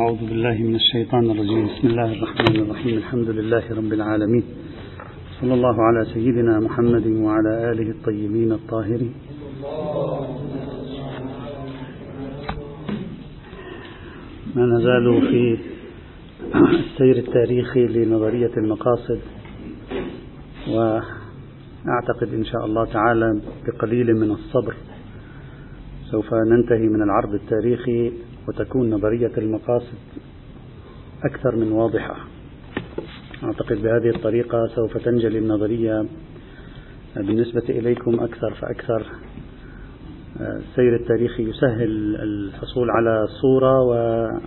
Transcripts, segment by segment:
أعوذ بالله من الشيطان الرجيم. بسم الله الرحمن الرحيم. الحمد لله رب العالمين. صلى الله على سيدنا محمد وعلى آله الطيبين الطاهرين. ما نزال في السير التاريخي لنظرية المقاصد وأعتقد إن شاء الله تعالى بقليل من الصبر. سوف ننتهي من العرض التاريخي وتكون نظرية المقاصد أكثر من واضحة. أعتقد بهذه الطريقة سوف تنجلي النظرية بالنسبة إليكم أكثر فأكثر. السير التاريخي يسهل الحصول على صورة وأقرب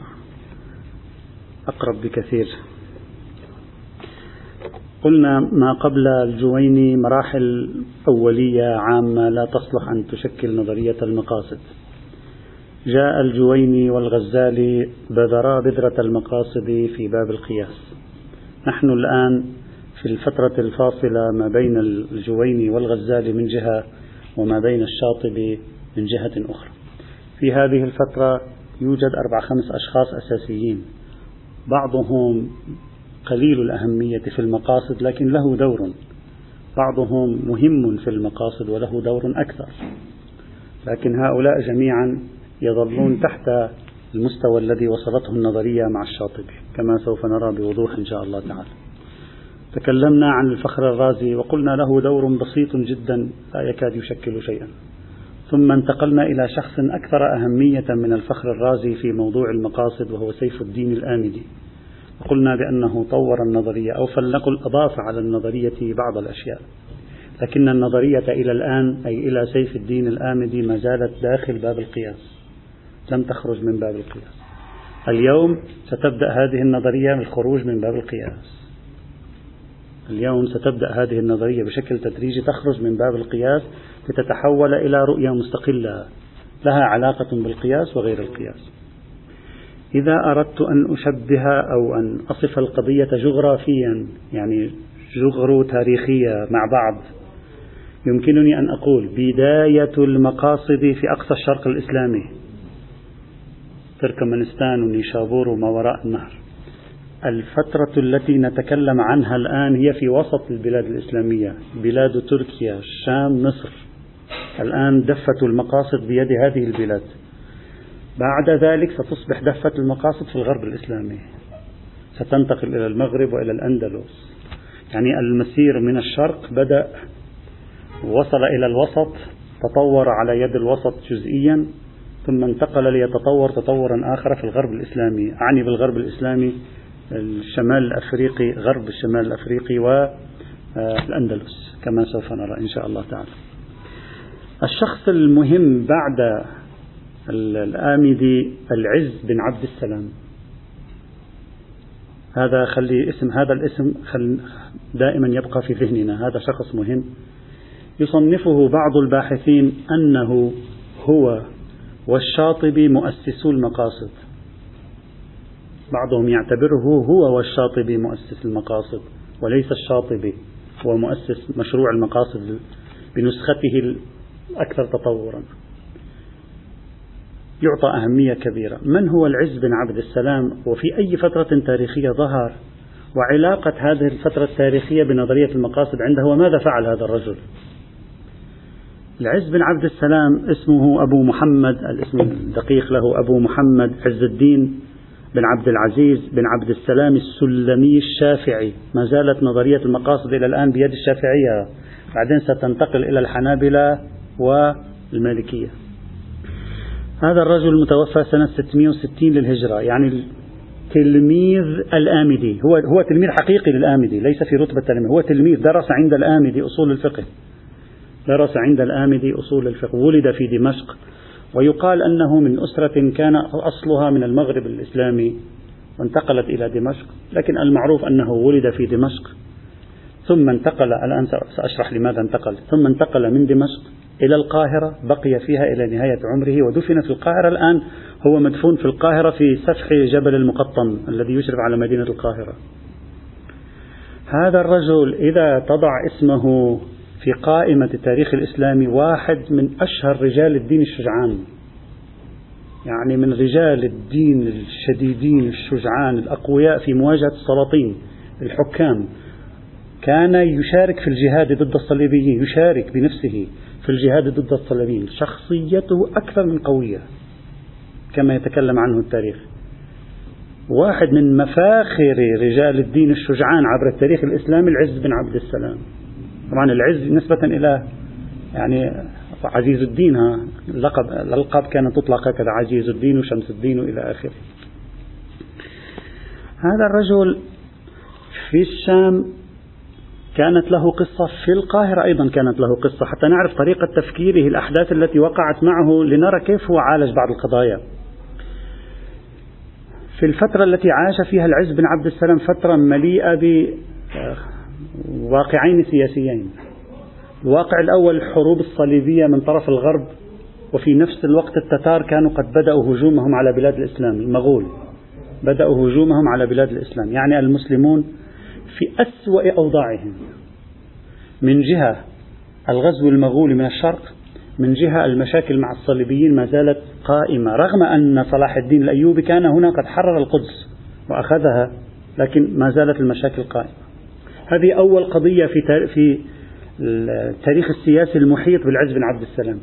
بكثير. قلنا ما قبل الجويني مراحل أولية عامة لا تصلح أن تشكل نظرية المقاصد. جاء الجويني والغزالي بذرا بذرة المقاصد في باب القياس. نحن الآن في الفترة الفاصلة ما بين الجويني والغزالي من جهة وما بين الشاطبي من جهة أخرى. في هذه الفترة يوجد أربع خمس أشخاص أساسيين. بعضهم قليل الأهمية في المقاصد لكن له دور. بعضهم مهم في المقاصد وله دور أكثر. لكن هؤلاء جميعا يظلون تحت المستوى الذي وصلته النظرية مع الشاطبي كما سوف نرى بوضوح إن شاء الله تعالى. تكلمنا عن الفخر الرازي وقلنا له دور بسيط جدا لا يكاد يشكل شيئا. ثم انتقلنا إلى شخص أكثر أهمية من الفخر الرازي في موضوع المقاصد وهو سيف الدين الآمدي. وقلنا بأنه طور النظرية أو فلنقل أضاف على النظرية بعض الأشياء. لكن النظرية إلى الآن أي إلى سيف الدين الآمدي ما زالت داخل باب القياس. لم تخرج من باب القياس. اليوم ستبدأ هذه النظرية بالخروج من باب القياس. اليوم ستبدأ هذه النظرية بشكل تدريجي تخرج من باب القياس لتتحول إلى رؤية مستقلة. لها علاقة بالقياس وغير القياس. إذا أردت أن أشبه أو أن أصف القضية جغرافيا يعني جغرو تاريخية مع بعض يمكنني أن أقول بداية المقاصد في أقصى الشرق الإسلامي. تركمانستان ونيشابور وما وراء النهر. الفترة التي نتكلم عنها الآن هي في وسط البلاد الإسلامية بلاد تركيا الشام مصر. الآن دفة المقاصد بيد هذه البلاد. بعد ذلك ستصبح دفة المقاصد في الغرب الإسلامي. ستنتقل إلى المغرب وإلى الأندلس. يعني المسير من الشرق بدأ وصل إلى الوسط تطور على يد الوسط جزئيا. ثم انتقل ليتطور تطورا آخر في الغرب الإسلامي أعني بالغرب الإسلامي الشمال الأفريقي غرب الشمال الأفريقي والأندلس كما سوف نرى إن شاء الله تعالى. الشخص المهم بعد الآمدي العز بن عبد السلام. هذا خلي اسم هذا الاسم خل دائما يبقى في ذهننا. هذا شخص مهم. يصنفه بعض الباحثين أنه هو والشاطبي مؤسسو المقاصد. بعضهم يعتبره هو والشاطبي مؤسس المقاصد وليس الشاطبي. هو مؤسس مشروع المقاصد بنسخته الأكثر تطورا. يعطى أهمية كبيرة. من هو العز بن عبد السلام؟ وفي أي فترة تاريخية ظهر؟ وعلاقة هذه الفترة التاريخية بنظرية المقاصد عنده وماذا فعل هذا الرجل؟ العز بن عبد السلام اسمه أبو محمد الاسم الدقيق له أبو محمد عز الدين بن عبد العزيز بن عبد السلام السلمي الشافعي. ما زالت نظرية المقاصد إلى الآن بيد الشافعية. بعدين ستنتقل إلى الحنابلة والمالكية. هذا الرجل متوفى سنة 660 للهجرة. يعني تلميذ الآمدي. هو هو تلميذ حقيقي للآمدي ليس في رتبة التلميذ. هو تلميذ درس عند الآمدي أصول الفقه. درس عند الآمدي أصول الفقه ولد في دمشق ويقال أنه من أسرة كان أصلها من المغرب الإسلامي وانتقلت إلى دمشق لكن المعروف أنه ولد في دمشق. ثم انتقل الآن سأشرح لماذا انتقل. ثم انتقل من دمشق إلى القاهرة بقي فيها إلى نهاية عمره ودفن في القاهرة الآن هو مدفون في القاهرة في سفح جبل المقطم الذي يشرف على مدينة القاهرة. هذا الرجل إذا تضع اسمه في قائمة التاريخ الإسلامي واحد من أشهر رجال الدين الشجعان. يعني من رجال الدين الشديدين الشجعان الأقوياء في مواجهة السلاطين الحكام. كان يشارك في الجهاد ضد الصليبيين يشارك بنفسه في الجهاد ضد الصليبيين. شخصيته أكثر من قوية كما يتكلم عنه التاريخ. واحد من مفاخر رجال الدين الشجعان عبر التاريخ الإسلامي العز بن عبد السلام. طبعا العز نسبة إلى يعني عزيز الدين ها اللقب الألقاب كانت تطلق هكذا عزيز الدين وشمس الدين وإلى آخره. هذا الرجل في الشام كانت له قصة في القاهرة أيضا كانت له قصة حتى نعرف طريقة تفكيره الأحداث التي وقعت معه لنرى كيف هو عالج بعض القضايا. في الفترة التي عاش فيها العز بن عبد السلام فترة مليئة بواقعين سياسيين. الواقع الأول الحروب الصليبية من طرف الغرب وفي نفس الوقت التتار كانوا قد بدأوا هجومهم على بلاد الإسلام المغول. بدأوا هجومهم على بلاد الإسلام. يعني المسلمون في أسوأ أوضاعهم. من جهة الغزو المغولي من الشرق من جهة المشاكل مع الصليبيين ما زالت قائمة. رغم أن صلاح الدين الأيوبي كان هنا قد حرر القدس وأخذها لكن ما زالت المشاكل قائمة. هذه أول قضية في في التاريخ السياسي المحيط بالعز بن عبد السلام.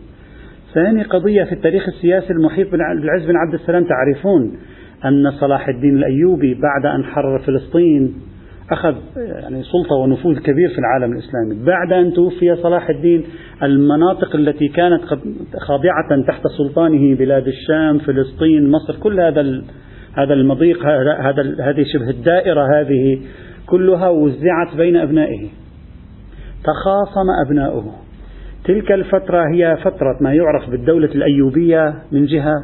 ثاني قضية في التاريخ السياسي المحيط بالعز بن عبد السلام تعرفون أن صلاح الدين الأيوبي بعد أن حرر فلسطين أخذ يعني سلطة ونفوذ كبير في العالم الإسلامي. بعد أن توفي صلاح الدين المناطق التي كانت خاضعة تحت سلطانه بلاد الشام فلسطين مصر كل هذا هذا المضيق هذا هذه شبه الدائرة هذه كلها وزعت بين أبنائه. تخاصم أبناؤه. تلك الفترة هي فترة ما يعرف بالدولة الأيوبية من جهة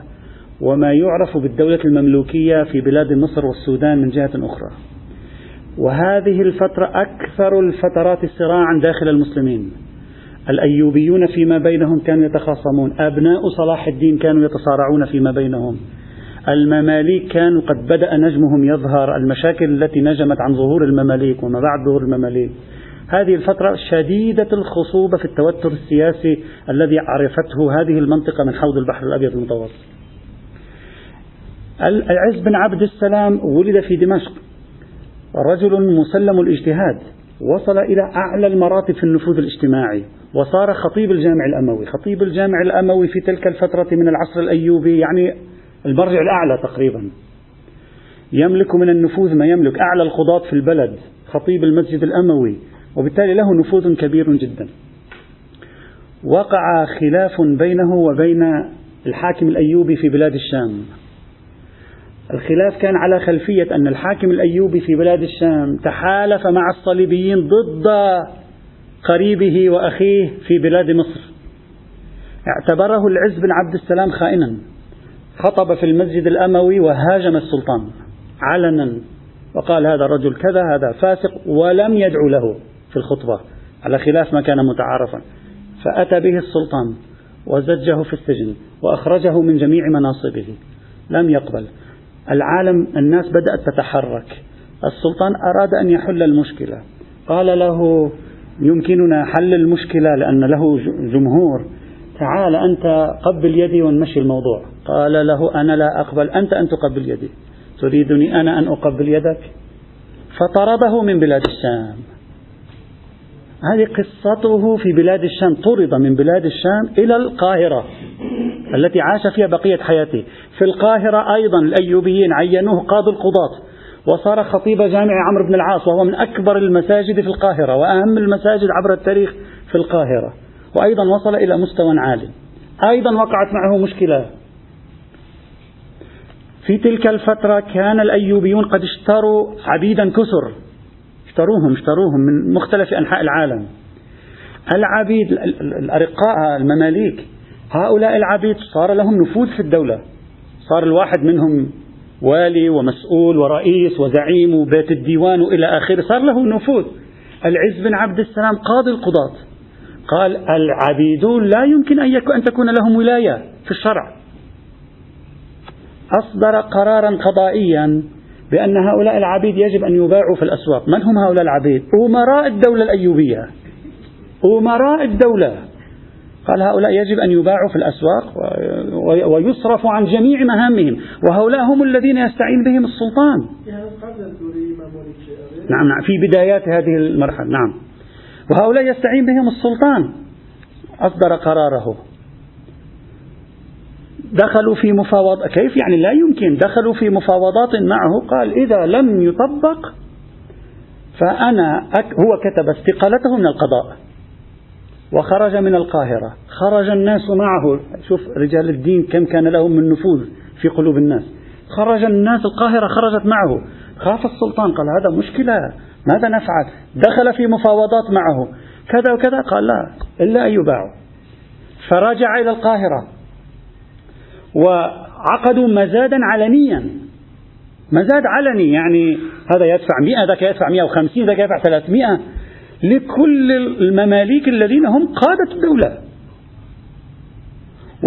وما يعرف بالدولة المملوكية في بلاد مصر والسودان من جهة أخرى. وهذه الفترة أكثر الفترات صراعا داخل المسلمين. الأيوبيون فيما بينهم كانوا يتخاصمون. أبناء صلاح الدين كانوا يتصارعون فيما بينهم. المماليك كانوا قد بدأ نجمهم يظهر المشاكل التي نجمت عن ظهور المماليك وما بعد ظهور المماليك. هذه الفترة شديدة الخصوبة في التوتر السياسي الذي عرفته هذه المنطقة من حوض البحر الأبيض المتوسط. العز بن عبد السلام ولد في دمشق. رجل مسلم الاجتهاد. وصل إلى أعلى المراتب في النفوذ الاجتماعي. وصار خطيب الجامع الأموي. خطيب الجامع الأموي في تلك الفترة من العصر الأيوبي يعني المرجع الأعلى تقريبا. يملك من النفوذ ما يملك أعلى القضاة في البلد خطيب المسجد الأموي وبالتالي له نفوذ كبير جدا. وقع خلاف بينه وبين الحاكم الأيوبي في بلاد الشام. الخلاف كان على خلفية أن الحاكم الأيوبي في بلاد الشام تحالف مع الصليبيين ضد قريبه وأخيه في بلاد مصر. اعتبره العز بن عبد السلام خائنا. خطب في المسجد الأموي وهاجم السلطان علنا وقال هذا الرجل كذا هذا فاسق ولم يدعو له في الخطبة على خلاف ما كان متعارفا. فأتى به السلطان وزجه في السجن وأخرجه من جميع مناصبه. لم يقبل. العالم الناس بدأت تتحرك. السلطان أراد أن يحل المشكلة. قال له يمكننا حل المشكلة لأن له جمهور. تعال أنت قبل يدي ونمشي الموضوع. قال له أنا لا أقبل أنت أن تقبل يدي. تريدني أنا أن أقبل يدك؟ فطرده من بلاد الشام. هذه قصته في بلاد الشام طرد من بلاد الشام إلى القاهرة التي عاش فيها بقية حياته. في القاهرة أيضا الأيوبيين عينوه قاضي القضاة وصار خطيب جامع عمرو بن العاص وهو من أكبر المساجد في القاهرة وأهم المساجد عبر التاريخ في القاهرة. وأيضا وصل إلى مستوى عالي. أيضا وقعت معه مشكلة في تلك الفترة كان الأيوبيون قد اشتروا عبيدا كثر. اشتروهم اشتروهم من مختلف أنحاء العالم. العبيد الأرقاء المماليك هؤلاء العبيد صار لهم نفوذ في الدولة. صار الواحد منهم والي ومسؤول ورئيس وزعيم وبيت الديوان وإلى آخره. صار له نفوذ. العز بن عبد السلام قاضي القضاة. قال العبيدون لا يمكن أن, أن تكون لهم ولاية في الشرع. أصدر قرارا قضائيا بأن هؤلاء العبيد يجب أن يباعوا في الأسواق. من هم هؤلاء العبيد؟ أمراء الدولة الأيوبية. أمراء الدولة. قال هؤلاء يجب أن يباعوا في الأسواق ويصرف عن جميع مهامهم. وهؤلاء هم الذين يستعين بهم السلطان. نعم نعم في بدايات هذه المرحلة. نعم. وهؤلاء يستعين بهم السلطان. أصدر قراره. دخلوا في مفاوضات كيف يعني لا يمكن؟ دخلوا في مفاوضات معه قال إذا لم يطبق فأنا هو كتب استقالته من القضاء وخرج من القاهرة. خرج الناس معه شوف رجال الدين كم كان لهم من نفوذ في قلوب الناس. خرج الناس القاهرة خرجت معه. خاف السلطان قال هذا مشكلة ماذا نفعل؟ دخل في مفاوضات معه. كذا وكذا قال لا إلا أن يباعوا. فرجع إلى القاهرة. وعقدوا مزادا علنيا. مزاد علني يعني هذا يدفع 100 ذاك يدفع 150 ذاك يدفع 300 لكل المماليك الذين هم قادة الدولة.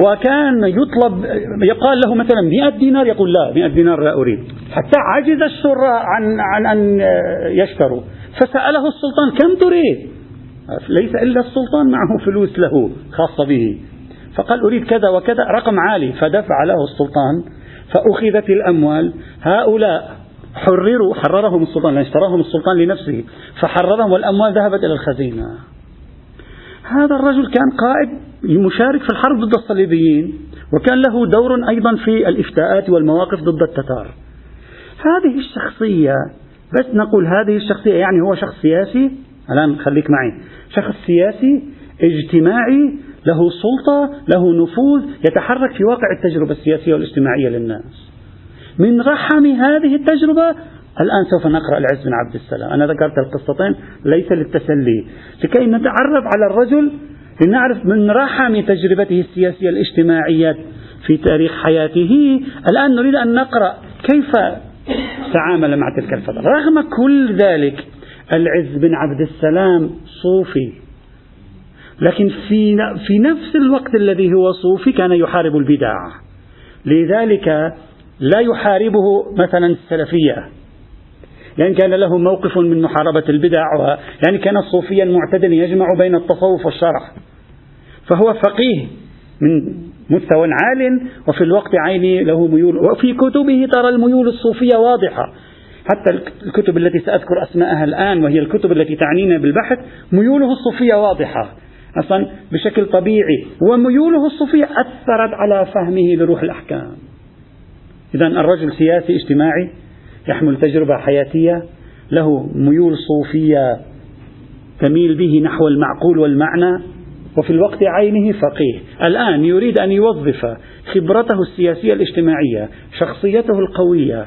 وكان يطلب يقال له مثلا 100 دينار يقول لا 100 دينار لا أريد. حتى عجز الشراء عن, عن أن يشتروا. فسأله السلطان كم تريد؟ ليس إلا السلطان معه فلوس له خاصة به. فقال أريد كذا وكذا رقم عالي فدفع له السلطان فأخذت الأموال. هؤلاء حرروا حررهم السلطان لأن اشتراهم السلطان لنفسه فحررهم والأموال ذهبت إلى الخزينة. هذا الرجل كان قائد مشارك في الحرب ضد الصليبيين وكان له دور أيضا في الإفتاءات والمواقف ضد التتار. هذه الشخصية بس نقول هذه الشخصية يعني هو شخص سياسي الآن خليك معي شخص سياسي اجتماعي له سلطة له نفوذ يتحرك في واقع التجربة السياسية والاجتماعية للناس. من رحم هذه التجربة الآن سوف نقرأ العز بن عبد السلام. أنا ذكرت القصتين ليس للتسلي. لكي نتعرف على الرجل لنعرف من رحم تجربته السياسية الاجتماعية في تاريخ حياته. الآن نريد أن نقرأ كيف تعامل مع تلك الفترة. رغم كل ذلك العز بن عبد السلام صوفي. لكن في في نفس الوقت الذي هو صوفي كان يحارب البدع. لذلك لا يحاربه مثلا السلفية. يعني كان له موقف من محاربة البدع يعني كان صوفيا معتدلا يجمع بين التصوف والشرع. فهو فقيه من مستوى عال وفي الوقت عيني له ميول. وفي كتبه ترى الميول الصوفية واضحة. حتى الكتب التي سأذكر أسماءها الآن وهي الكتب التي تعنينا بالبحث ميوله الصوفية واضحة. أصلا بشكل طبيعي. وميوله الصوفية أثرت على فهمه لروح الأحكام. إذا الرجل سياسي اجتماعي يحمل تجربة حياتية. له ميول صوفية تميل به نحو المعقول والمعنى. وفي الوقت عينه فقيه. الآن يريد أن يوظف خبرته السياسية الاجتماعية شخصيته القوية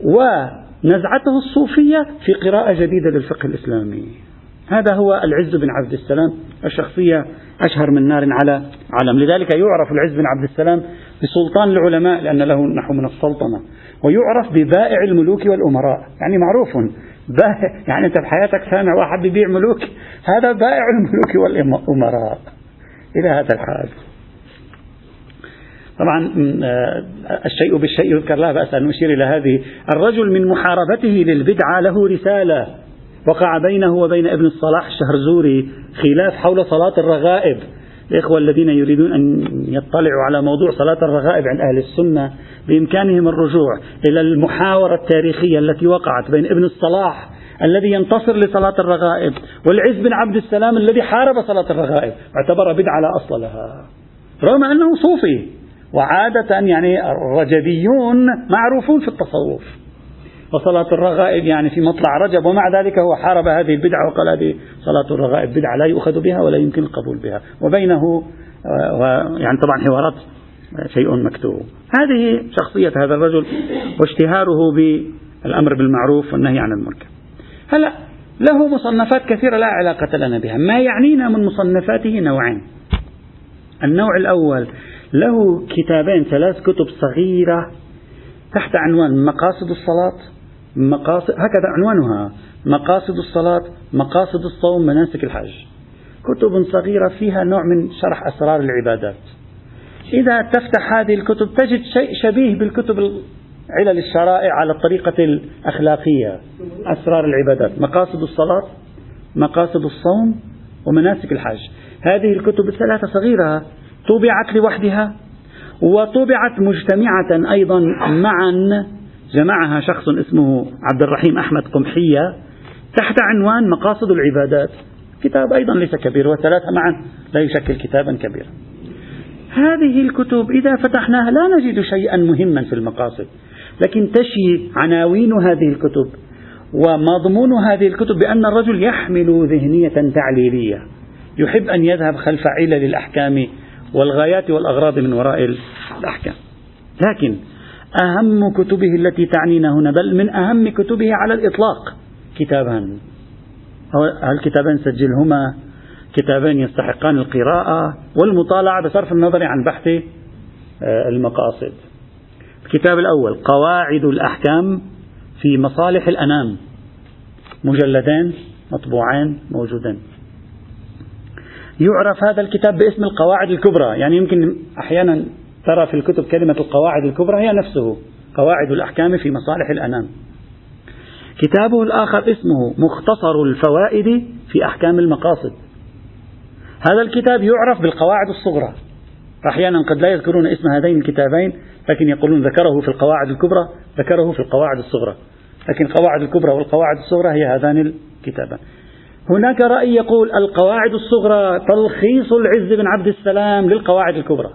ونزعته الصوفية في قراءة جديدة للفقه الإسلامي. هذا هو العز بن عبد السلام الشخصية أشهر من نار على علم لذلك يعرف العز بن عبد السلام بسلطان العلماء لأن له نحو من السلطنة. ويعرف ببائع الملوك والأمراء. يعني معروف بائع يعني أنت بحياتك سامع واحد بيبيع ملوك هذا بائع الملوك والأمراء. إلى هذا الحال. طبعا آه، الشيء بالشيء يذكر لا بأس أن نشير إلى هذه. الرجل من محاربته للبدعة له رسالة. وقع بينه وبين ابن الصلاح الشهرزوري خلاف حول صلاة الرغائب. الإخوة الذين يريدون أن يطلعوا على موضوع صلاة الرغائب عند أهل السنة بإمكانهم الرجوع إلى المحاورة التاريخية التي وقعت بين ابن الصلاح الذي ينتصر لصلاة الرغائب والعز بن عبد السلام الذي حارب صلاة الرغائب. اعتبر بدعة لا أصل لها. رغم أنه صوفي وعادة يعني الرجبيون معروفون في التصوف. وصلاة الرغائب يعني في مطلع رجب ومع ذلك هو حارب هذه البدعة وقال هذه صلاة الرغائب بدعة لا يؤخذ بها ولا يمكن القبول بها. وبينه آه، يعني طبعا حوارات شيء مكتوب. هذه شخصية هذا الرجل واشتهاره بالأمر بالمعروف والنهي عن المنكر. هلا له مصنفات كثيرة لا علاقة لنا بها. ما يعنينا من مصنفاته نوعين. النوع الأول له كتابين ثلاث كتب صغيرة تحت عنوان مقاصد الصلاة. مقاصد هكذا عنوانها. مقاصد الصلاة مقاصد الصوم مناسك الحج. كتب صغيرة فيها نوع من شرح أسرار العبادات. إذا تفتح هذه الكتب تجد شيء شبيه بالكتب علل الشرائع على الطريقة الأخلاقية. أسرار العبادات. مقاصد الصلاة مقاصد الصوم ومناسك الحج. هذه الكتب الثلاثة صغيرة طبعت لوحدها وطبعت مجتمعة أيضا معا جمعها شخص اسمه عبد الرحيم أحمد قمحية تحت عنوان مقاصد العبادات. كتاب أيضا ليس كبير والثلاثة معا لا يشكل كتابا كبيرا. هذه الكتب إذا فتحناها لا نجد شيئا مهما في المقاصد لكن تشي عناوين هذه الكتب ومضمون هذه الكتب بأن الرجل يحمل ذهنية تعليلية يحب أن يذهب خلف علل الأحكام والغايات والأغراض من وراء الأحكام. لكن أهم كتبه التي تعنينا هنا بل من أهم كتبه على الإطلاق. كتابان. هل كتابان سجلهما؟ كتابين يستحقان القراءة. والمطالعة بصرف النظر عن بحث آه، المقاصد. الكتاب الأول قواعد الأحكام في مصالح الأنام. مجلدين مطبوعين موجودين يعرف هذا الكتاب باسم القواعد الكبرى. يعني يمكن أحيانا ترى في الكتب كلمة القواعد الكبرى هي نفسه قواعد الأحكام في مصالح الأنام. كتابه الآخر اسمه مختصر الفوائد في أحكام المقاصد. هذا الكتاب يعرف بالقواعد الصغرى. أحيانا قد لا يذكرون اسم هذين الكتابين لكن يقولون ذكره في القواعد الكبرى ذكره في القواعد الصغرى. لكن القواعد الكبرى والقواعد الصغرى هي هذان الكتابان. هناك رأي يقول القواعد الصغرى تلخيص العز بن عبد السلام للقواعد الكبرى.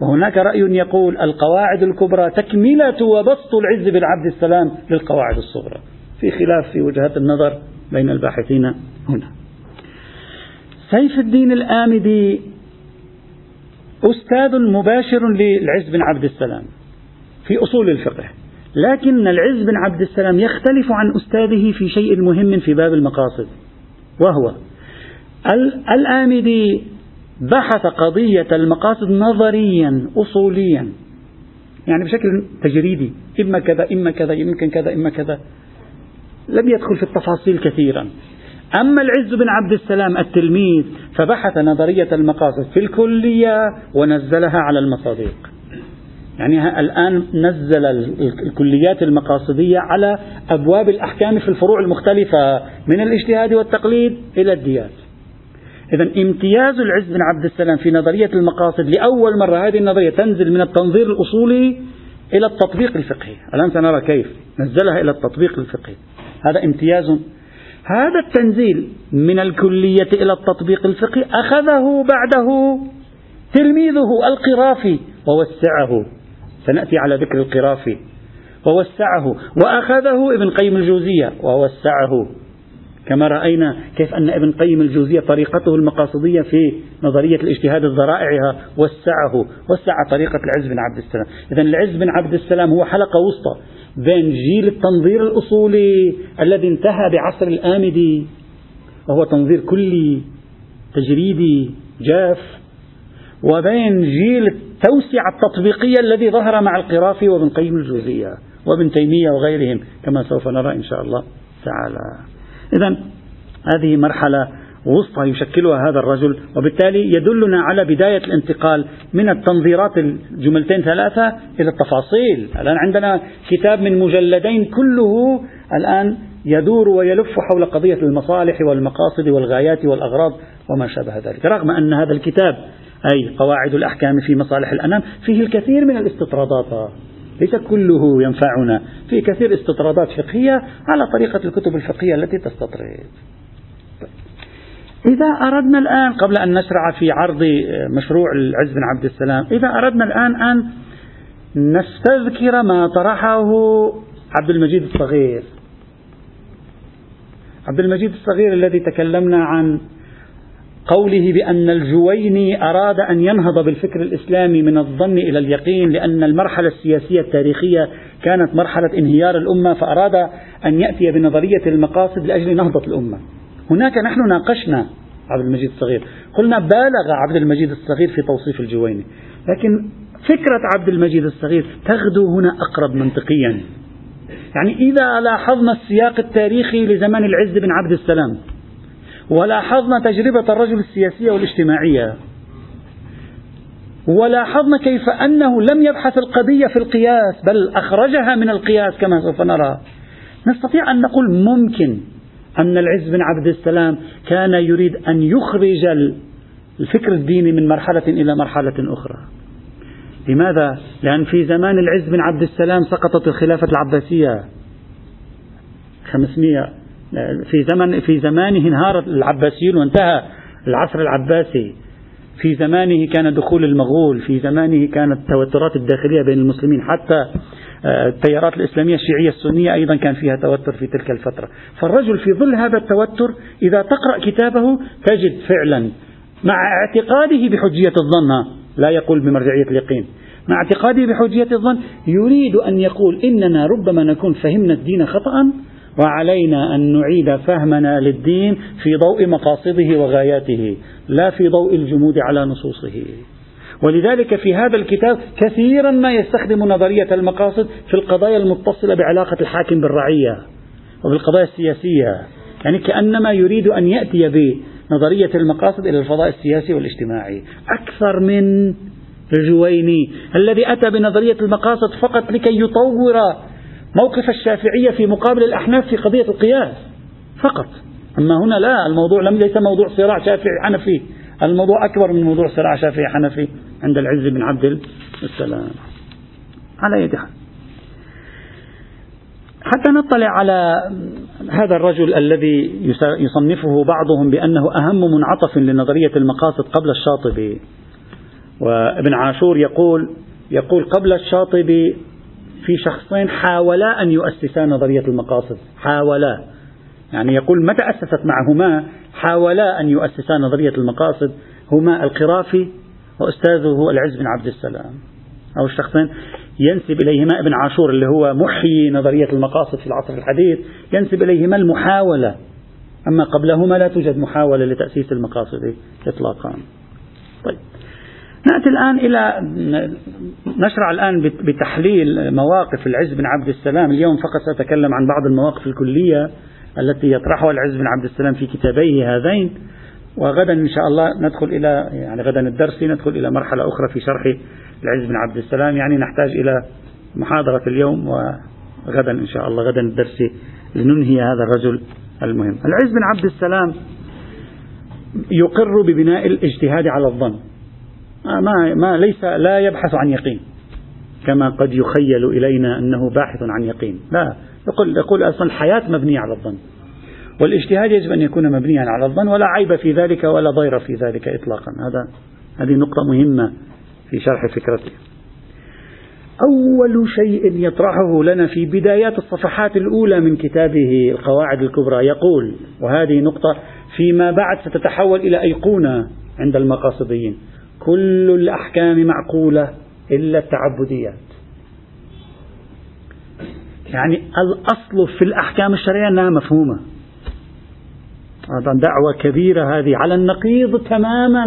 وهناك رأي يقول القواعد الكبرى تكملة وبسط العز بن عبد السلام للقواعد الصغرى. في خلاف في وجهات النظر بين الباحثين هنا. سيف الدين الآمدي أستاذ مباشر للعز بن عبد السلام في أصول الفقه. لكن العز بن عبد السلام يختلف عن أستاذه في شيء مهم في باب المقاصد وهو الآمدي بحث قضية المقاصد نظريا أصوليا. يعني بشكل تجريدي. إما كذا إما كذا يمكن كذا إما كذا. لم يدخل في التفاصيل كثيرا. أما العز بن عبد السلام التلميذ فبحث نظرية المقاصد في الكلية ونزلها على المصادق يعني الآن نزل الكليات المقاصدية على أبواب الأحكام في الفروع المختلفة من الاجتهاد والتقليد إلى الديات. إذا امتياز العز بن عبد السلام في نظرية المقاصد لأول مرة هذه النظرية تنزل من التنظير الأصولي إلى التطبيق الفقهي. الآن سنرى كيف نزلها إلى التطبيق الفقهي. هذا امتياز. هذا التنزيل من الكلية إلى التطبيق الفقهي أخذه بعده تلميذه القرافي ووسعه. سنأتي على ذكر القرافي. ووسعه. وأخذه ابن قيم الجوزية ووسعه. كما رأينا كيف أن ابن قيم الجوزية طريقته المقاصدية في نظرية الاجتهاد الذرائعها وسعه وسع طريقة العز بن عبد السلام. إذا العز بن عبد السلام هو حلقة وسطى بين جيل التنظير الأصولي الذي انتهى بعصر الآمدي وهو تنظير كلي تجريدي جاف وبين جيل التوسعة التطبيقية الذي ظهر مع القرافي وابن قيم الجوزية وابن تيمية وغيرهم كما سوف نرى إن شاء الله تعالى. إذا هذه مرحلة وسطى يشكلها هذا الرجل وبالتالي يدلنا على بداية الانتقال من التنظيرات الجملتين ثلاثة إلى التفاصيل. الآن عندنا كتاب من مجلدين كله الآن يدور ويلف حول قضية المصالح والمقاصد والغايات والأغراض وما شابه ذلك رغم أن هذا الكتاب أي قواعد الأحكام في مصالح الأنام فيه الكثير من الاستطرادات. ليس كله ينفعنا. في كثير استطرادات فقهية على طريقة الكتب الفقهية التي تستطرد. إذا أردنا الآن قبل أن نشرع في عرض مشروع العز بن عبد السلام إذا أردنا الآن أن نستذكر ما طرحه عبد المجيد الصغير. عبد المجيد الصغير الذي تكلمنا عن قوله بأن الجويني أراد أن ينهض بالفكر الإسلامي من الظن إلى اليقين لأن المرحلة السياسية التاريخية كانت مرحلة انهيار الأمة فأراد أن يأتي بنظرية المقاصد لأجل نهضة الأمة. هناك نحن ناقشنا عبد المجيد الصغير قلنا بالغ عبد المجيد الصغير في توصيف الجويني لكن فكرة عبد المجيد الصغير تغدو هنا أقرب منطقيا. يعني إذا لاحظنا السياق التاريخي لزمن العز بن عبد السلام ولاحظنا تجربة الرجل السياسية والاجتماعية. ولاحظنا كيف أنه لم يبحث القضية في القياس بل أخرجها من القياس كما سوف نرى. نستطيع أن نقول ممكن أن العز بن عبد السلام كان يريد أن يخرج الفكر الديني من مرحلة إلى مرحلة أخرى. لماذا؟ لأن في زمان العز بن عبد السلام سقطت الخلافة العباسية. 500 في زمن في زمانه انهار العباسيون وانتهى العصر العباسي. في زمانه كان دخول المغول في زمانه كانت التوترات الداخلية بين المسلمين حتى آه، التيارات الإسلامية الشيعية السنية أيضا كان فيها توتر في تلك الفترة. فالرجل في ظل هذا التوتر إذا تقرأ كتابه تجد فعلا مع اعتقاده بحجية الظن لا يقول بمرجعية اليقين مع اعتقاده بحجية الظن يريد أن يقول إننا ربما نكون فهمنا الدين خطأ وعلينا أن نعيد فهمنا للدين في ضوء مقاصده وغاياته لا في ضوء الجمود على نصوصه. ولذلك في هذا الكتاب كثيرا ما يستخدم نظرية المقاصد في القضايا المتصلة بعلاقة الحاكم بالرعية وفي القضايا السياسية. يعني كأنما يريد أن يأتي بنظرية المقاصد إلى الفضاء السياسي والاجتماعي. أكثر من الجويني الذي أتى بنظرية المقاصد فقط لكي يطور موقف الشافعية في مقابل الأحناف في قضية القياس فقط. أما هنا لا الموضوع لم ليس موضوع صراع شافعي حنفي. الموضوع أكبر من موضوع صراع شافعي حنفي عند العز بن عبد السلام. على يد حتى نطلع على هذا الرجل الذي يصنفه بعضهم بأنه أهم منعطف لنظرية المقاصد قبل الشاطبي. وابن عاشور يقول يقول قبل الشاطبي في شخصين حاولا أن يؤسسا نظرية المقاصد. حاولا. يعني يقول متى أسست معهما؟ حاولا أن يؤسسا نظرية المقاصد. هما القرافي وأستاذه العز بن عبد السلام. أو الشخصين ينسب إليهما ابن عاشور اللي هو محيي نظرية المقاصد في العصر الحديث. ينسب إليهما المحاولة. أما قبلهما لا توجد محاولة لتأسيس المقاصد إطلاقا. طيب. نأتي الآن إلى نشرع الآن بتحليل مواقف العز بن عبد السلام. اليوم فقط سأتكلم عن بعض المواقف الكلية التي يطرحها العز بن عبد السلام في كتابيه هذين. وغدا إن شاء الله ندخل إلى يعني غدا الدرس ندخل إلى مرحلة أخرى في شرح العز بن عبد السلام. يعني نحتاج إلى محاضرة اليوم وغدا إن شاء الله غدا الدرس لننهي هذا الرجل المهم. العز بن عبد السلام يقر ببناء الاجتهاد على الظن. ما ما ليس لا يبحث عن يقين. كما قد يخيل إلينا أنه باحث عن يقين، لا. يقول يقول أصلا الحياة مبنية على الظن. والاجتهاد يجب أن يكون مبنيا على الظن ولا عيب في ذلك ولا ضير في ذلك اطلاقا، هذا هذه نقطة مهمة في شرح فكرته. أول شيء يطرحه لنا في بدايات الصفحات الأولى من كتابه القواعد الكبرى يقول وهذه نقطة فيما بعد ستتحول إلى أيقونة عند المقاصديين. كل الأحكام معقولة إلا التعبديات. يعني الأصل في الأحكام الشرعية أنها مفهومة. هذا دعوة كبيرة هذه على النقيض تماما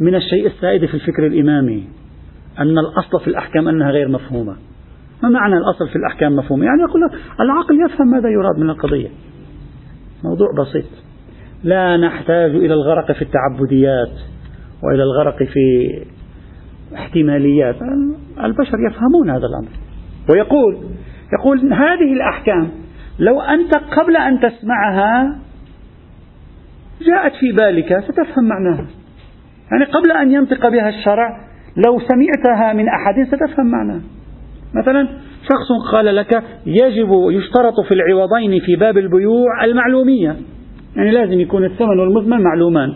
من الشيء السائد في الفكر الإمامي أن الأصل في الأحكام أنها غير مفهومة. ما معنى الأصل في الأحكام مفهومة؟ يعني يقول لك العقل يفهم ماذا يراد من القضية. موضوع بسيط. لا نحتاج إلى الغرق في التعبديات. وإلى الغرق في احتماليات. البشر يفهمون هذا الأمر. ويقول يقول هذه الأحكام لو أنت قبل أن تسمعها جاءت في بالك ستفهم معناها. يعني قبل أن ينطق بها الشرع لو سمعتها من أحد ستفهم معناها. مثلا شخص قال لك يجب يشترط في العوضين في باب البيوع المعلومية. يعني لازم يكون الثمن والمثمن معلومان.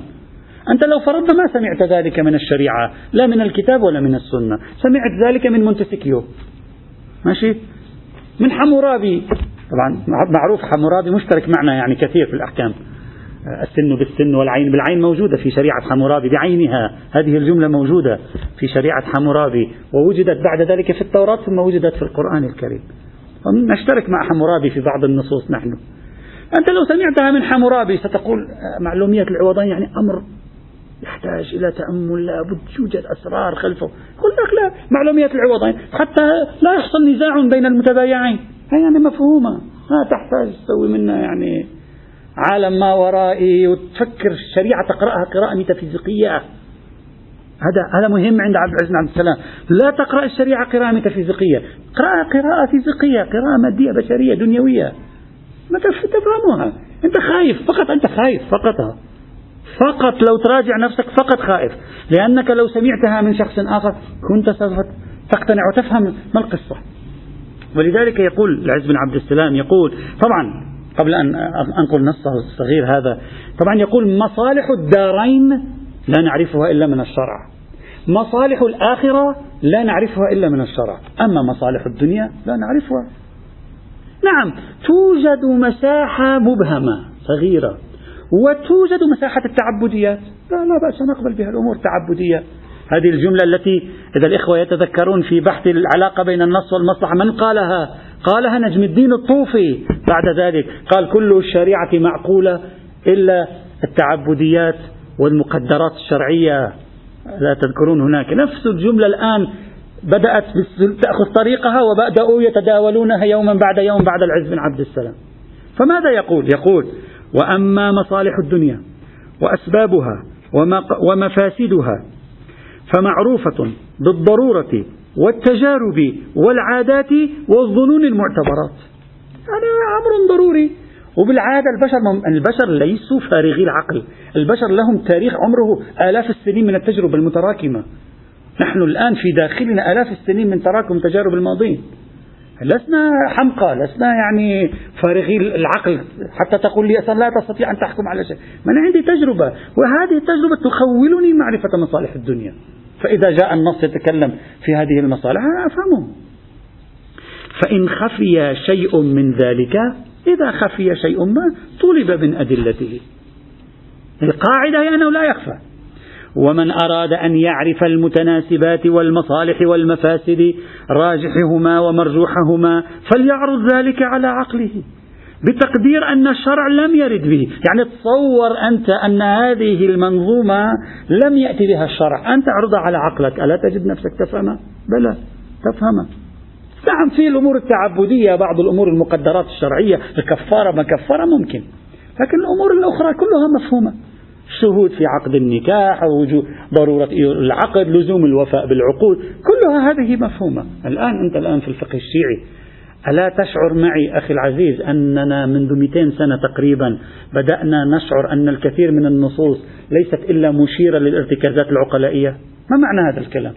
أنت لو فرضت ما سمعت ذلك من الشريعة لا من الكتاب ولا من السنة. سمعت ذلك من مونتسكيو. ماشي؟ من حمورابي. طبعا معروف حمورابي مشترك معنا يعني كثير في الأحكام. السن بالسن والعين بالعين موجودة في شريعة حمورابي بعينها. هذه الجملة موجودة في شريعة حمورابي ووجدت بعد ذلك في التوراة ثم وجدت في القرآن الكريم. نشترك مع حمورابي في بعض النصوص نحن. أنت لو سمعتها من حمورابي ستقول معلومية العوضين يعني أمر يحتاج إلى تأمل لابد يوجد أسرار خلفه. لك لا معلوميات العوضين. حتى لا يحصل نزاع بين المتبايعين. هي يعني مفهومة. ما تحتاج تسوي منها يعني عالم ما ورائي وتفكر الشريعة تقرأها قراءة ميتافيزيقية. هذا هذا مهم عند عبد العزيز بن عبد السلام، لا تقرأ الشريعة قراءة ميتافيزيقية، قراءة قراءة فيزيقية، قراءة مادية بشرية دنيوية. ما تفهموها، أنت خايف. فقط أنت خايف. فقط. فقط لو تراجع نفسك فقط خائف لأنك لو سمعتها من شخص آخر كنت سوف تقتنع وتفهم ما القصة. ولذلك يقول العز بن عبد السلام يقول طبعا قبل أن أنقل نصه الصغير هذا طبعا يقول مصالح الدارين لا نعرفها إلا من الشرع. مصالح الآخرة لا نعرفها إلا من الشرع. أما مصالح الدنيا لا نعرفها. نعم توجد مساحة مبهمة صغيرة. وتوجد مساحة التعبديات. لا لا بأس نقبل بها الأمور التعبدية. هذه الجملة التي إذا الإخوة يتذكرون في بحث العلاقة بين النص والمصلحة من قالها؟ قالها نجم الدين الطوفي. بعد ذلك قال كل الشريعة معقولة إلا التعبديات والمقدرات الشرعية. لا تذكرون هناك. نفس الجملة الآن بدأت تأخذ طريقها وبدأوا يتداولونها يوما بعد يوم بعد العز بن عبد السلام. فماذا يقول؟ يقول وأما مصالح الدنيا وأسبابها ومفاسدها فمعروفة بالضرورة والتجارب والعادات والظنون المعتبرات. هذا أمر ضروري. وبالعادة البشر البشر ليسوا فارغي العقل. البشر لهم تاريخ عمره آلاف السنين من التجربة المتراكمة. نحن الآن في داخلنا آلاف السنين من تراكم تجارب الماضين. لسنا حمقى لسنا يعني فارغي العقل. حتى تقول لي أصلا لا تستطيع أن تحكم على شيء. ما أنا عندي تجربة وهذه التجربة تخولني معرفة مصالح الدنيا. فإذا جاء النص يتكلم في هذه المصالح أنا أفهمه فإن خفي شيء من ذلك إذا خفي شيء ما طلب من أدلته. القاعدة هي أنه لا يخفى. ومن أراد أن يعرف المتناسبات والمصالح والمفاسد راجحهما ومرجوحهما فليعرض ذلك على عقله بتقدير أن الشرع لم يرد به. يعني تصور أنت أن هذه المنظومة لم يأتي بها الشرع. أنت اعرضها على عقلك. ألا تجد نفسك تفهمها؟ بلى تفهمها. نعم في الأمور التعبدية بعض الأمور المقدرات الشرعية الكفارة ما كفارة ممكن. لكن الأمور الأخرى كلها مفهومة. الشهود في عقد النكاح ووجود ضرورة العقد لزوم الوفاء بالعقود. كلها هذه مفهومة. الآن أنت الآن في الفقه الشيعي. ألا تشعر معي أخي العزيز أننا منذ 200 سنة تقريبا بدأنا نشعر أن الكثير من النصوص ليست إلا مشيرة للارتكازات العقلائية؟ ما معنى هذا الكلام؟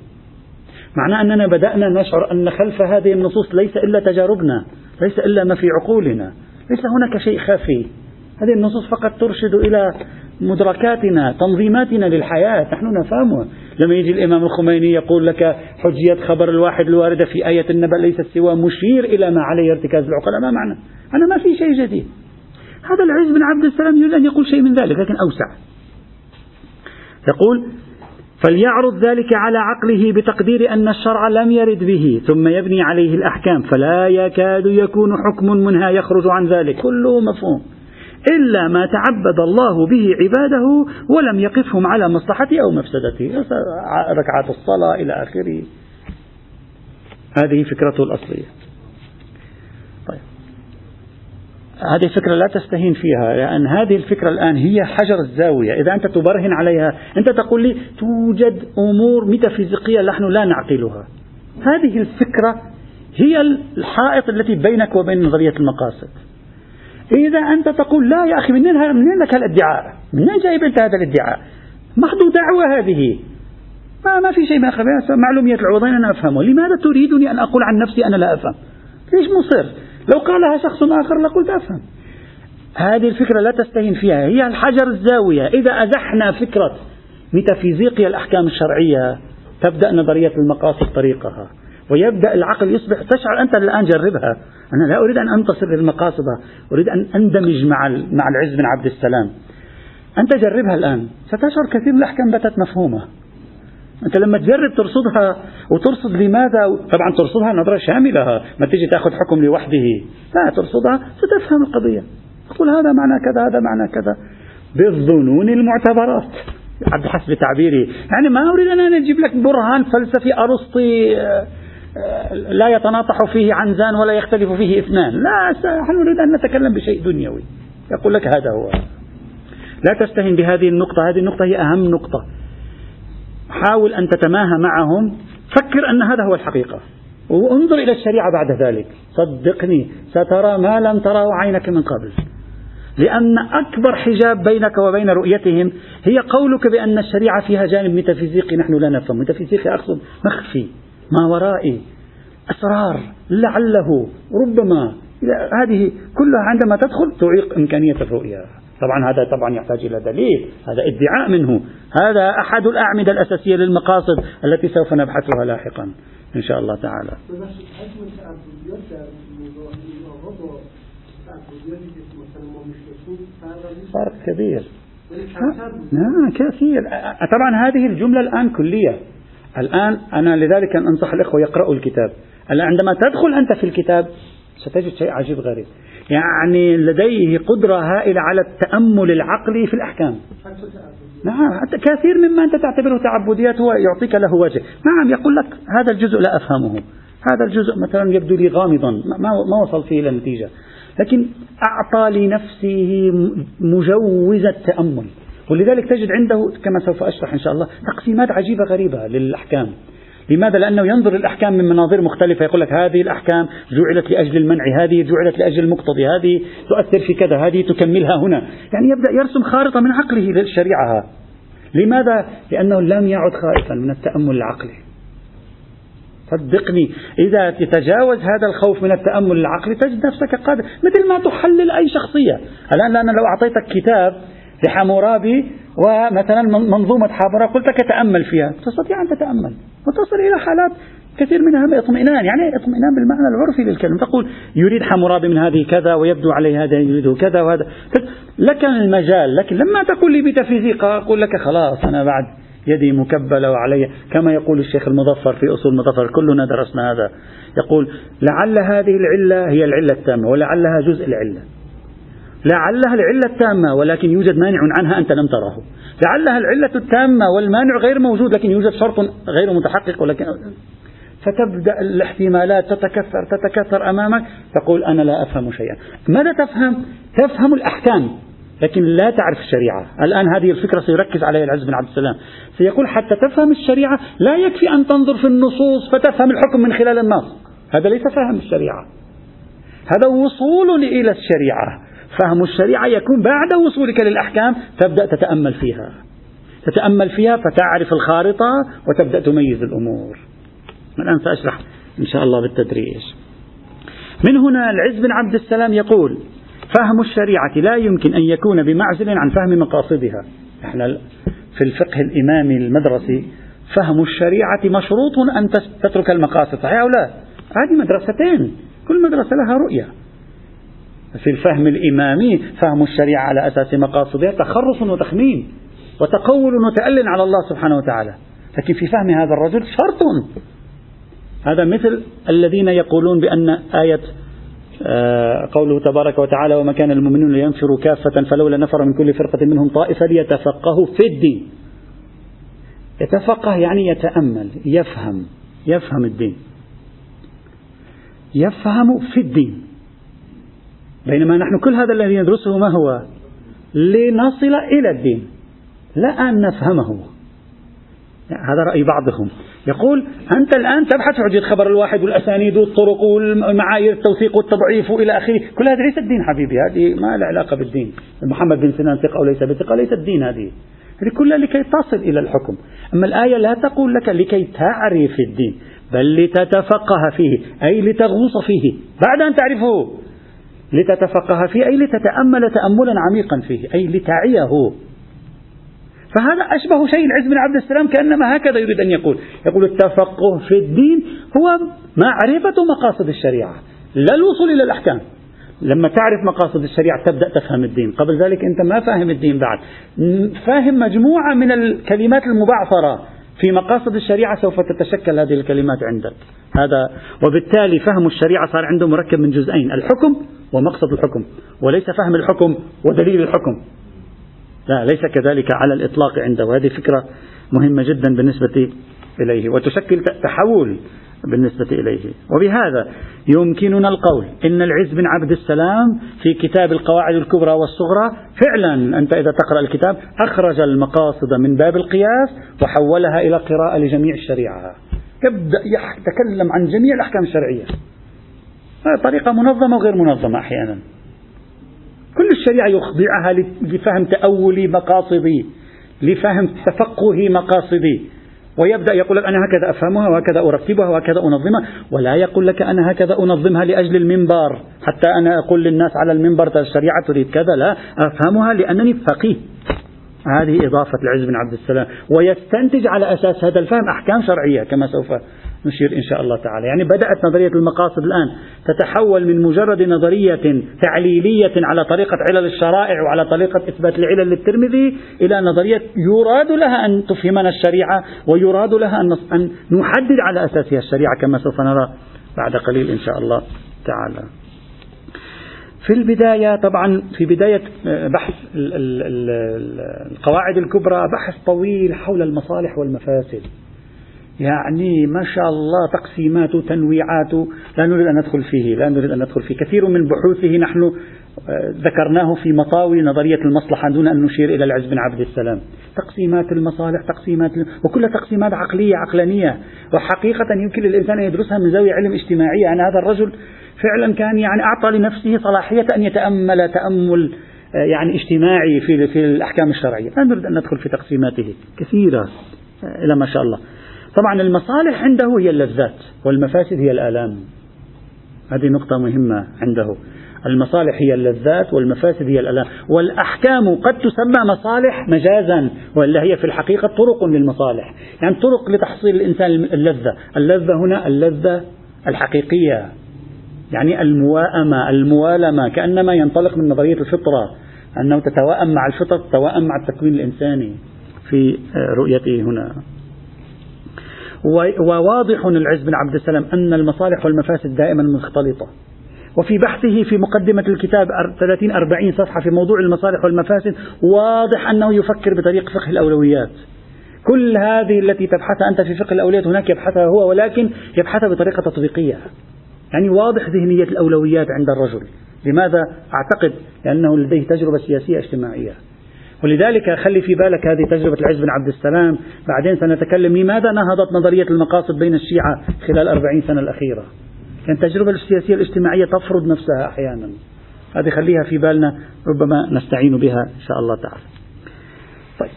معناه أننا بدأنا نشعر أن خلف هذه النصوص ليس إلا تجاربنا ليس إلا ما في عقولنا ليس هناك شيء خفي. هذه النصوص فقط ترشد إلى مدركاتنا تنظيماتنا للحياة. نحن نفهمها. لما يجي الإمام الخميني يقول لك حجية خبر الواحد الواردة في آية النبأ ليست سوى مشير إلى ما عليه ارتكاز العقلاء. ما معنى؟ أنا ما في شيء جديد. هذا العز بن عبد السلام يريد أن يقول شيء من ذلك لكن أوسع. يقول فليعرض ذلك على عقله بتقدير أن الشرع لم يرد به ثم يبني عليه الأحكام. فلا يكاد يكون حكم منها يخرج عن ذلك. كله مفهوم. إلا ما تعبد الله به عباده ولم يقفهم على مصلحته أو مفسدته. ركعات الصلاة إلى آخره. هذه فكرته الأصلية. طيب. هذه الفكرة لا تستهين فيها لأن هذه الفكرة الآن هي حجر الزاوية. إذا أنت تبرهن عليها أنت تقول لي توجد أمور ميتافيزيقية نحن لا نعقلها. هذه الفكرة هي الحائط التي بينك وبين نظرية المقاصد. إذا أنت تقول لا يا أخي منين, منين لك هالادعاء؟ منين جايب أنت هذا الادعاء؟ محض دعوة هذه. ما, ما في شيء ما معلوميات العوضين أنا أفهمه. لماذا تريدني أن أقول عن نفسي أنا لا أفهم؟ ليش مصر؟ لو قالها شخص آخر لقلت أفهم. هذه الفكرة لا تستهين فيها. هي الحجر الزاوية. إذا أزحنا فكرة ميتافيزيقيا الأحكام الشرعية تبدأ نظرية المقاصد طريقها. ويبدأ العقل يصبح تشعر أنت الآن جربها. أنا لا أريد أن أنتصر للمقاصد أريد أن أندمج مع مع العز بن عبد السلام. أنت جربها الآن. ستشعر كثير من الأحكام باتت مفهومة. أنت لما تجرب ترصدها وترصد لماذا؟ طبعا ترصدها نظرة شاملة ما تيجي تأخذ حكم لوحده. لا ترصدها ستفهم القضية. تقول هذا معنى كذا هذا معنى كذا. بالظنون المعتبرات. بحسب تعبيري يعني ما أريد أن أجيب لك برهان فلسفي أرسطي لا يتناطح فيه عنزان ولا يختلف فيه إثنان. لا نحن نريد أن نتكلم بشيء دنيوي. يقول لك هذا هو. لا تستهن بهذه النقطة. هذه النقطة هي أهم نقطة. حاول أن تتماهى معهم. فكر أن هذا هو الحقيقة. وانظر إلى الشريعة بعد ذلك. صدقني سترى ما لم تره عينك من قبل. لأن أكبر حجاب بينك وبين رؤيتهم هي قولك بأن الشريعة فيها جانب ميتافيزيقي. نحن لا نفهم. ميتافيزيقي أقصد مخفي. ما ورائي. أسرار لعله ربما هذه كلها عندما تدخل تعيق إمكانية الرؤية طبعا هذا طبعا يحتاج إلى دليل. هذا ادعاء منه. هذا أحد الأعمدة الأساسية للمقاصد التي سوف نبحثها لاحقا إن شاء الله تعالى. فرق كبير نعم كثير. طبعا هذه الجملة الآن كلية. الآن أنا لذلك أنصح الإخوة يقرأوا الكتاب. الآن عندما تدخل أنت في الكتاب ستجد شيء عجيب غريب. يعني لديه قدرة هائلة على التأمل العقلي في الأحكام. نعم كثير مما أنت تعتبره تعبديات هو يعطيك له وجه. نعم يقول لك هذا الجزء لا أفهمه. هذا الجزء مثلا يبدو لي غامضا ما, ما وصل فيه إلى النتيجة. لكن أعطى لنفسه مجوز التأمل. ولذلك تجد عنده كما سوف أشرح إن شاء الله تقسيمات عجيبة غريبة للأحكام. لماذا؟ لأنه ينظر الأحكام من مناظر مختلفة يقول لك هذه الأحكام جعلت لأجل المنع هذه جعلت لأجل المقتضي هذه تؤثر في كذا هذه تكملها هنا. يعني يبدأ يرسم خارطة من عقله للشريعة. لماذا؟ لأنه لم يعد خائفا من التأمل العقلي. صدقني إذا تتجاوز هذا الخوف من التأمل العقلي تجد نفسك قادر مثل ما تحلل أي شخصية. الآن أنا لو أعطيتك كتاب لحمورابي ومثلا منظومة حمورابي قلت لك تأمل فيها. تستطيع أن تتأمل وتصل إلى حالات كثير منها باطمئنان يعني اطمئنان بالمعنى العرفي للكلمة. تقول يريد حمورابي من هذه كذا ويبدو عليه هذا يريده كذا وهذا. لك المجال. لكن لما تقول لي بتفيزيقا أقول لك خلاص أنا بعد يدي مكبلة وعلي. كما يقول الشيخ المظفر في أصول المظفر. كلنا درسنا هذا. يقول لعل هذه العلة هي العلة التامة ولعلها جزء العلة. لعلها العلة التامة ولكن يوجد مانع عنها أنت لم تره لعلها العلة التامة والمانع غير موجود لكن يوجد شرط غير متحقق ولكن فتبدأ الاحتمالات تتكثر تتكثر أمامك. تقول أنا لا أفهم شيئا. ماذا تفهم؟ تفهم الأحكام لكن لا تعرف الشريعة. الآن هذه الفكرة سيركز عليها العز بن عبد السلام. سيقول حتى تفهم الشريعة لا يكفي أن تنظر في النصوص فتفهم الحكم من خلال النص. هذا ليس فهم الشريعة. هذا وصول إلى الشريعة. فهم الشريعة يكون بعد وصولك للأحكام تبدأ تتأمل فيها. تتأمل فيها فتعرف الخارطة وتبدأ تميز الأمور. الآن سأشرح إن شاء الله بالتدريج. من هنا العز بن عبد السلام يقول فهم الشريعة لا يمكن أن يكون بمعزل عن فهم مقاصدها. إحنا في الفقه الإمامي المدرسي فهم الشريعة مشروط أن تترك المقاصد. صحيح أو لا؟ هذه مدرستين. كل مدرسة لها رؤية. في الفهم الإمامي فهم الشريعة على أساس مقاصدها تخرص وتخمين وتقول وتأل على الله سبحانه وتعالى. لكن في فهم هذا الرجل شرط. هذا مثل الذين يقولون بأن آية آه، قوله تبارك وتعالى وما كان المؤمنون لينفروا كافة فلولا نفر من كل فرقة منهم طائفة ليتفقهوا في الدين. يتفقه يعني يتأمل يفهم يفهم الدين. يفهم في الدين. بينما نحن كل هذا الذي ندرسه ما هو؟ لنصل إلى الدين لا أن نفهمه. هذا رأي بعضهم. يقول أنت الآن تبحث عن الخبر الواحد والأسانيد والطرق والمعايير التوثيق والتضعيف وإلى آخره. كل هذا ليس الدين حبيبي هذه ما لها علاقة بالدين. محمد بن سنان ثقة أو ليس بثقة ليس الدين هذه. هذه كلها لكي تصل إلى الحكم. أما الآية لا تقول لك لكي تعرف الدين بل لتتفقه فيه أي لتغوص فيه. بعد أن تعرفه لتتفقه فيه أي لتتأمل تأملا عميقا فيه أي لتعيه. فهذا أشبه شيء العز بن عبد السلام كأنما هكذا يريد أن يقول. يقول التفقه في الدين هو معرفة مقاصد الشريعة لا الوصول إلى الأحكام. لما تعرف مقاصد الشريعة تبدأ تفهم الدين. قبل ذلك أنت ما فاهم الدين بعد. فاهم مجموعة من الكلمات المبعثرة. في مقاصد الشريعة سوف تتشكل هذه الكلمات عندك. هذا وبالتالي فهم الشريعة صار عنده مركب من جزئين الحكم ومقصد الحكم وليس فهم الحكم ودليل الحكم. لا ليس كذلك على الإطلاق عنده هذه فكرة مهمة جدا بالنسبة إليه وتشكل تحول بالنسبة إليه. وبهذا يمكننا القول إن العز بن عبد السلام في كتاب القواعد الكبرى والصغرى فعلا أنت إذا تقرأ الكتاب أخرج المقاصد من باب القياس وحولها إلى قراءة لجميع الشريعة. يبدأ يتكلم عن جميع الأحكام الشرعية. طريقة منظمة وغير منظمة أحيانا. كل الشريعة يخضعها لفهم تأولي مقاصدي لفهم تفقه مقاصدي. ويبدأ يقول لك أنا هكذا أفهمها وهكذا أرتبها وهكذا أنظمها ولا يقول لك أنا هكذا أنظمها لأجل المنبر حتى أنا أقول للناس على المنبر الشريعة تريد كذا لا أفهمها لأنني فقيه. هذه إضافة العز بن عبد السلام. ويستنتج على أساس هذا الفهم أحكام شرعية كما سوف نشير إن شاء الله تعالى. يعني بدأت نظرية المقاصد الآن تتحول من مجرد نظرية تعليلية على طريقة علل الشرائع وعلى طريقة إثبات العلل للترمذي إلى نظرية يراد لها أن تفهمنا الشريعة ويراد لها أن نحدد على أساسها الشريعة كما سوف نرى بعد قليل إن شاء الله تعالى. في البداية طبعا في بداية بحث القواعد الكبرى بحث طويل حول المصالح والمفاسد. يعني ما شاء الله تقسيمات تنويعات لا نريد أن ندخل فيه لا نريد أن ندخل فيه. كثير من بحوثه نحن آه، ذكرناه في مطاوي نظرية المصلحة دون أن نشير إلى العز بن عبد السلام. تقسيمات المصالح تقسيمات وكلها تقسيمات عقلية عقلانية. وحقيقة يمكن للإنسان أن يدرسها من زاوية علم اجتماعية. أن هذا الرجل فعلا كان يعني أعطى لنفسه صلاحية أن يتأمل تأمل آه، يعني اجتماعي في في الأحكام الشرعية. لا نريد أن ندخل في تقسيماته كثيرة آه، إلى ما شاء الله. طبعا المصالح عنده هي اللذات والمفاسد هي الآلام. هذه نقطة مهمة عنده. المصالح هي اللذات والمفاسد هي الآلام. والأحكام قد تسمى مصالح مجازا وإلا هي في الحقيقة طرق للمصالح. يعني طرق لتحصيل الإنسان اللذة. اللذة هنا اللذة الحقيقية. يعني المواءمة الموالمة كأنما ينطلق من نظرية الفطرة أنه تتواءم مع الفطر تتواءم مع التكوين الإنساني في رؤيته هنا. وواضح العز بن عبد السلام أن المصالح والمفاسد دائما مختلطة وفي بحثه في مقدمة الكتاب 30 40 صفحة في موضوع المصالح والمفاسد واضح أنه يفكر بطريق فقه الأولويات. كل هذه التي تبحثها أنت في فقه الأولويات هناك يبحثها هو ولكن يبحثها بطريقة تطبيقية. يعني واضح ذهنية الأولويات عند الرجل. لماذا؟ أعتقد لأنه لديه تجربة سياسية اجتماعية. ولذلك خلي في بالك هذه تجربة العز بن عبد السلام. بعدين سنتكلم لماذا نهضت نظرية المقاصد بين الشيعة خلال أربعين سنة الأخيرة. كانت التجربة السياسية الاجتماعية تفرض نفسها أحيانا. هذه خليها في بالنا ربما نستعين بها إن شاء الله تعالى. طيب.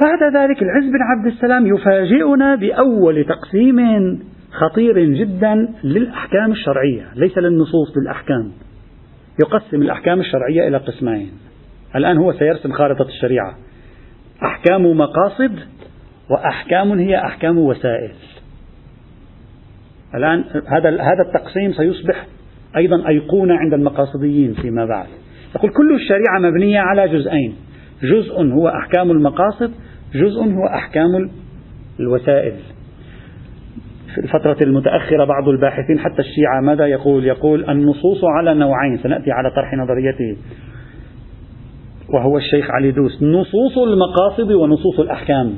بعد ذلك العز بن عبد السلام يفاجئنا بأول تقسيم خطير جدا للأحكام الشرعية ليس للنصوص للأحكام. يقسم الأحكام الشرعية إلى قسمين. الآن هو سيرسم خارطة الشريعة. أحكام مقاصد وأحكام هي أحكام وسائل. الآن هذا هذا التقسيم سيصبح أيضا أيقونة عند المقاصديين فيما بعد. يقول كل الشريعة مبنية على جزئين. جزء هو أحكام المقاصد جزء هو أحكام الوسائل. في الفترة المتأخرة بعض الباحثين حتى الشيعة ماذا يقول؟ يقول النصوص على نوعين. سنأتي على طرح نظريته. وهو الشيخ علي دوس. نصوص المقاصد ونصوص الأحكام.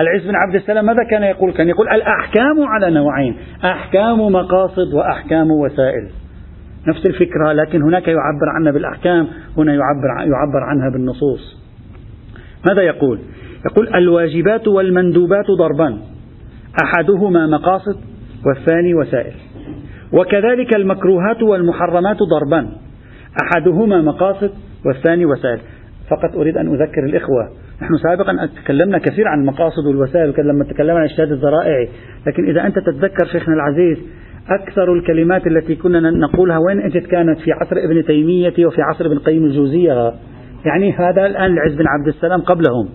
العز بن عبد السلام ماذا كان يقول؟ كان يقول الأحكام على نوعين. أحكام مقاصد وأحكام وسائل. نفس الفكرة لكن هناك يعبر عنها بالأحكام هنا يعبر, يعبر عنها بالنصوص. ماذا يقول؟ يقول الواجبات والمندوبات ضربان. أحدهما مقاصد والثاني وسائل. وكذلك المكروهات والمحرمات ضربان. أحدهما مقاصد والثاني وسائل. فقط أريد أن أذكر الإخوة. نحن سابقا تكلمنا كثير عن المقاصد والوسائل لما تكلمنا عن اجتهاد الذرائع. لكن إذا أنت تتذكر شيخنا العزيز أكثر الكلمات التي كنا نقولها وين أجت كانت؟ في عصر ابن تيمية وفي عصر ابن قيم الجوزية. يعني هذا الآن العز بن عبد السلام قبلهم.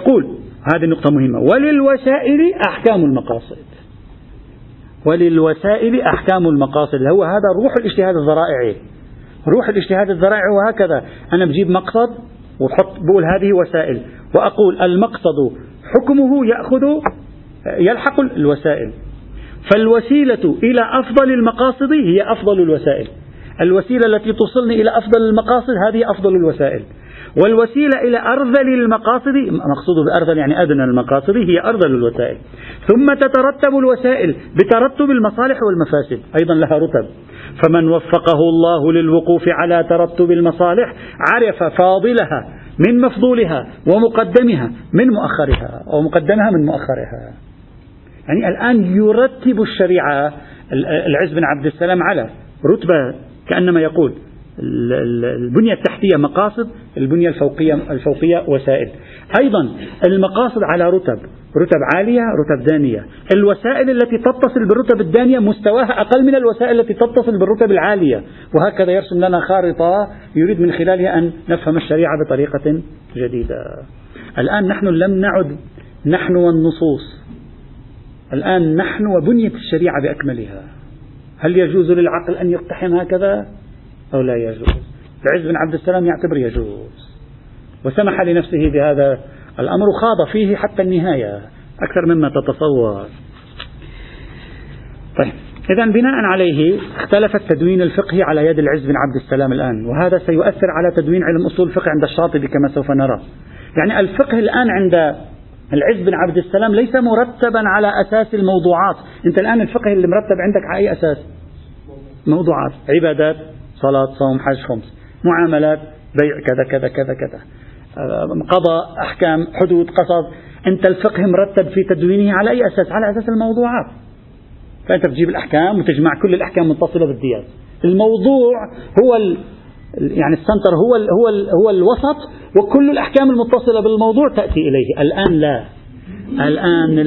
يقول هذه نقطة مهمة. وللوسائل أحكام المقاصد. وللوسائل أحكام المقاصد. هو هذا روح الاجتهاد الذرائعي. روح الاجتهاد الذرائعي وهكذا. أنا بجيب مقصد وحط بقول هذه وسائل وأقول المقصد حكمه يأخذ يلحق الوسائل. فالوسيلة إلى أفضل المقاصد هي أفضل الوسائل. الوسيلة التي توصلني إلى أفضل المقاصد هذه أفضل الوسائل. والوسيلة إلى أرذل المقاصد مقصود بأرذل يعني أدنى المقاصد هي أرذل الوسائل. ثم تترتب الوسائل بترتب المصالح والمفاسد أيضا لها رتب. فمن وفقه الله للوقوف على ترتب المصالح عرف فاضلها من مفضولها ومقدمها من مؤخرها أو مقدمها من مؤخرها. يعني الآن يرتب الشريعة العز بن عبد السلام على رتبة كأنما يقول البنية التحتية مقاصد البنية الفوقية, الفوقية وسائل. أيضا المقاصد على رتب رتب عالية رتب دانية. الوسائل التي تتصل بالرتب الدانية مستواها أقل من الوسائل التي تتصل بالرتب العالية. وهكذا يرسم لنا خارطة يريد من خلالها أن نفهم الشريعة بطريقة جديدة. الآن نحن لم نعد نحن والنصوص. الآن نحن وبنية الشريعة بأكملها. هل يجوز للعقل أن يقتحم هكذا؟ أو لا يجوز. العز بن عبد السلام يعتبر يجوز. وسمح لنفسه بهذا الأمر خاض فيه حتى النهاية أكثر مما تتصور. طيب إذا بناء عليه اختلف التدوين الفقهي على يد العز بن عبد السلام الآن وهذا سيؤثر على تدوين علم أصول الفقه عند الشاطبي كما سوف نرى. يعني الفقه الآن عند العز بن عبد السلام ليس مرتبا على أساس الموضوعات. أنت الآن الفقه اللي مرتب عندك على أي أساس؟ موضوعات. عبادات. صلاة صوم حج خمس. معاملات بيع كذا كذا كذا كذا. قضاء أحكام حدود قصص. أنت الفقه مرتب في تدوينه على أي أساس؟ على أساس الموضوعات. فأنت بتجيب الأحكام وتجمع كل الأحكام متصلة بالدياز الموضوع هو ال يعني السنتر هو ال هو ال هو الوسط وكل الأحكام المتصلة بالموضوع تأتي إليه. الآن لا. الآن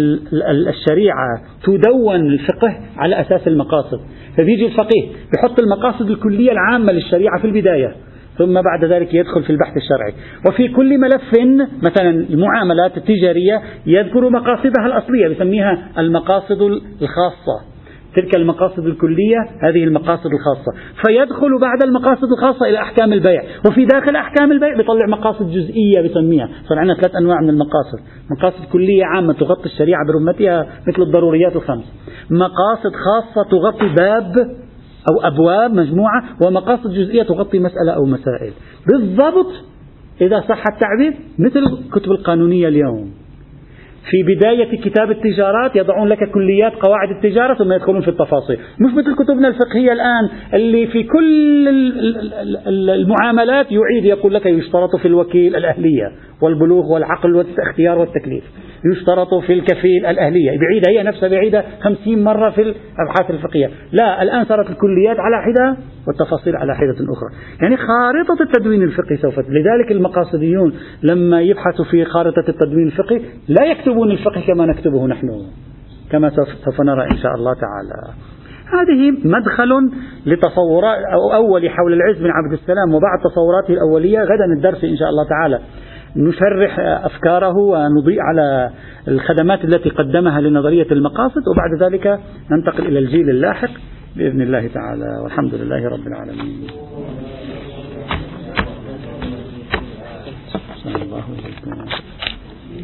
الشريعة تدون الفقه على أساس المقاصد. فبيجي الفقيه بحط المقاصد الكلية العامة للشريعة في البداية ثم بعد ذلك يدخل في البحث الشرعي. وفي كل ملف مثلا المعاملات التجارية يذكر مقاصدها الأصلية يسميها المقاصد الخاصة. تلك المقاصد الكلية هذه المقاصد الخاصة. فيدخل بعد المقاصد الخاصة إلى أحكام البيع. وفي داخل أحكام البيع بيطلع مقاصد جزئية بسميها صار عندنا ثلاث أنواع من المقاصد. مقاصد كلية عامة تغطي الشريعة برمتها مثل الضروريات الخمس. مقاصد خاصة تغطي باب أو أبواب مجموعة ومقاصد جزئية تغطي مسألة أو مسائل. بالضبط إذا صح التعبير مثل الكتب القانونية اليوم. في بداية كتاب التجارات يضعون لك كليات قواعد التجارة ثم يدخلون في التفاصيل. مش مثل كتبنا الفقهية الآن اللي في كل المعاملات يعيد يقول لك يشترط في الوكيل الأهلية والبلوغ والعقل والاختيار والتكليف. يشترط في الكفيل الأهلية. بعيدة هي نفسها بعيدة خمسين مرة في الأبحاث الفقهية. لا الآن صارت الكليات على حدة والتفاصيل على حدة أخرى. يعني خارطة التدوين الفقهي سوف لذلك المقاصديون لما يبحثوا في خارطة التدوين الفقهي لا يكتبون الفقه كما نكتبه نحن كما سوف نرى إن شاء الله تعالى. هذه مدخل لتصورات أو أول حول العز بن عبد السلام وبعد تصوراته الأولية غدا الدرس إن شاء الله تعالى. نشرح أفكاره ونضيء على الخدمات التي قدمها لنظرية المقاصد وبعد ذلك ننتقل إلى الجيل اللاحق بإذن الله تعالى. والحمد لله رب العالمين.